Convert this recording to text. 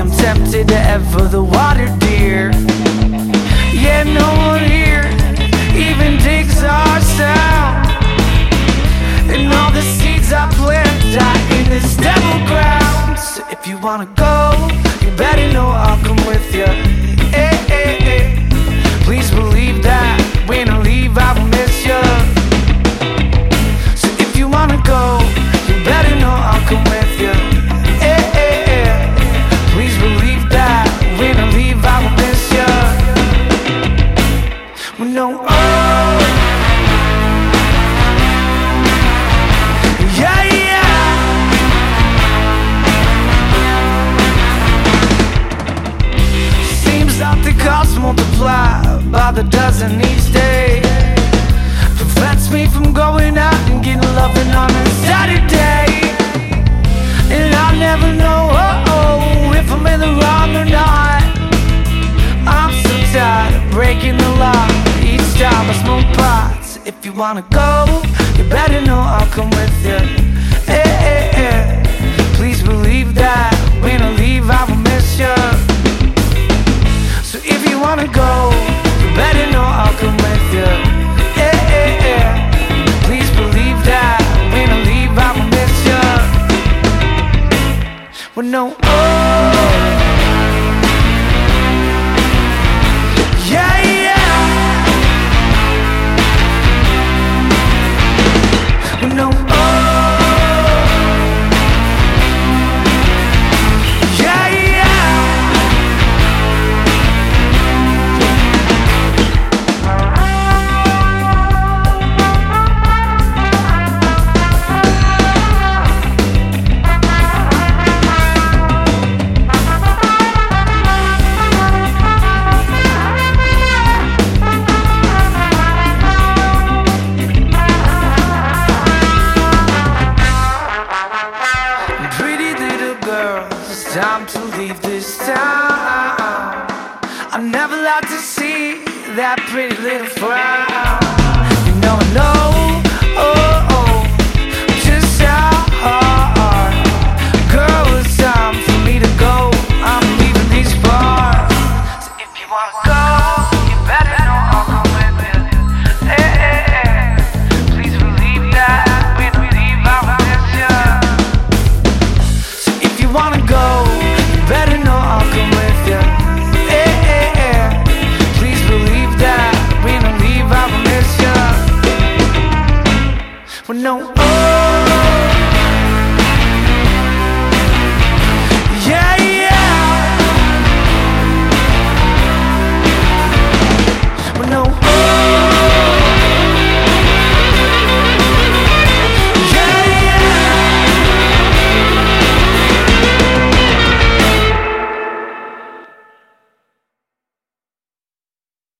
am tempted to ever the water dear. Yet no one here even digs our sound. And all the seeds I plant die in this devil ground. So if you wanna go, you better know I'll come with ya. Hey, hey, hey. Please believe that we no oh the costs multiply by the dozen each day. Prevents me from going out and getting loving honest. you wanna go, you better know I'll come with you. Hey, eh, eh, hey, eh. hey. Please believe that when I leave, I will miss you. So if you wanna go, you better know I'll come with you. With no oh never like to see that pretty little frown. You know I know. Well, no. Oh.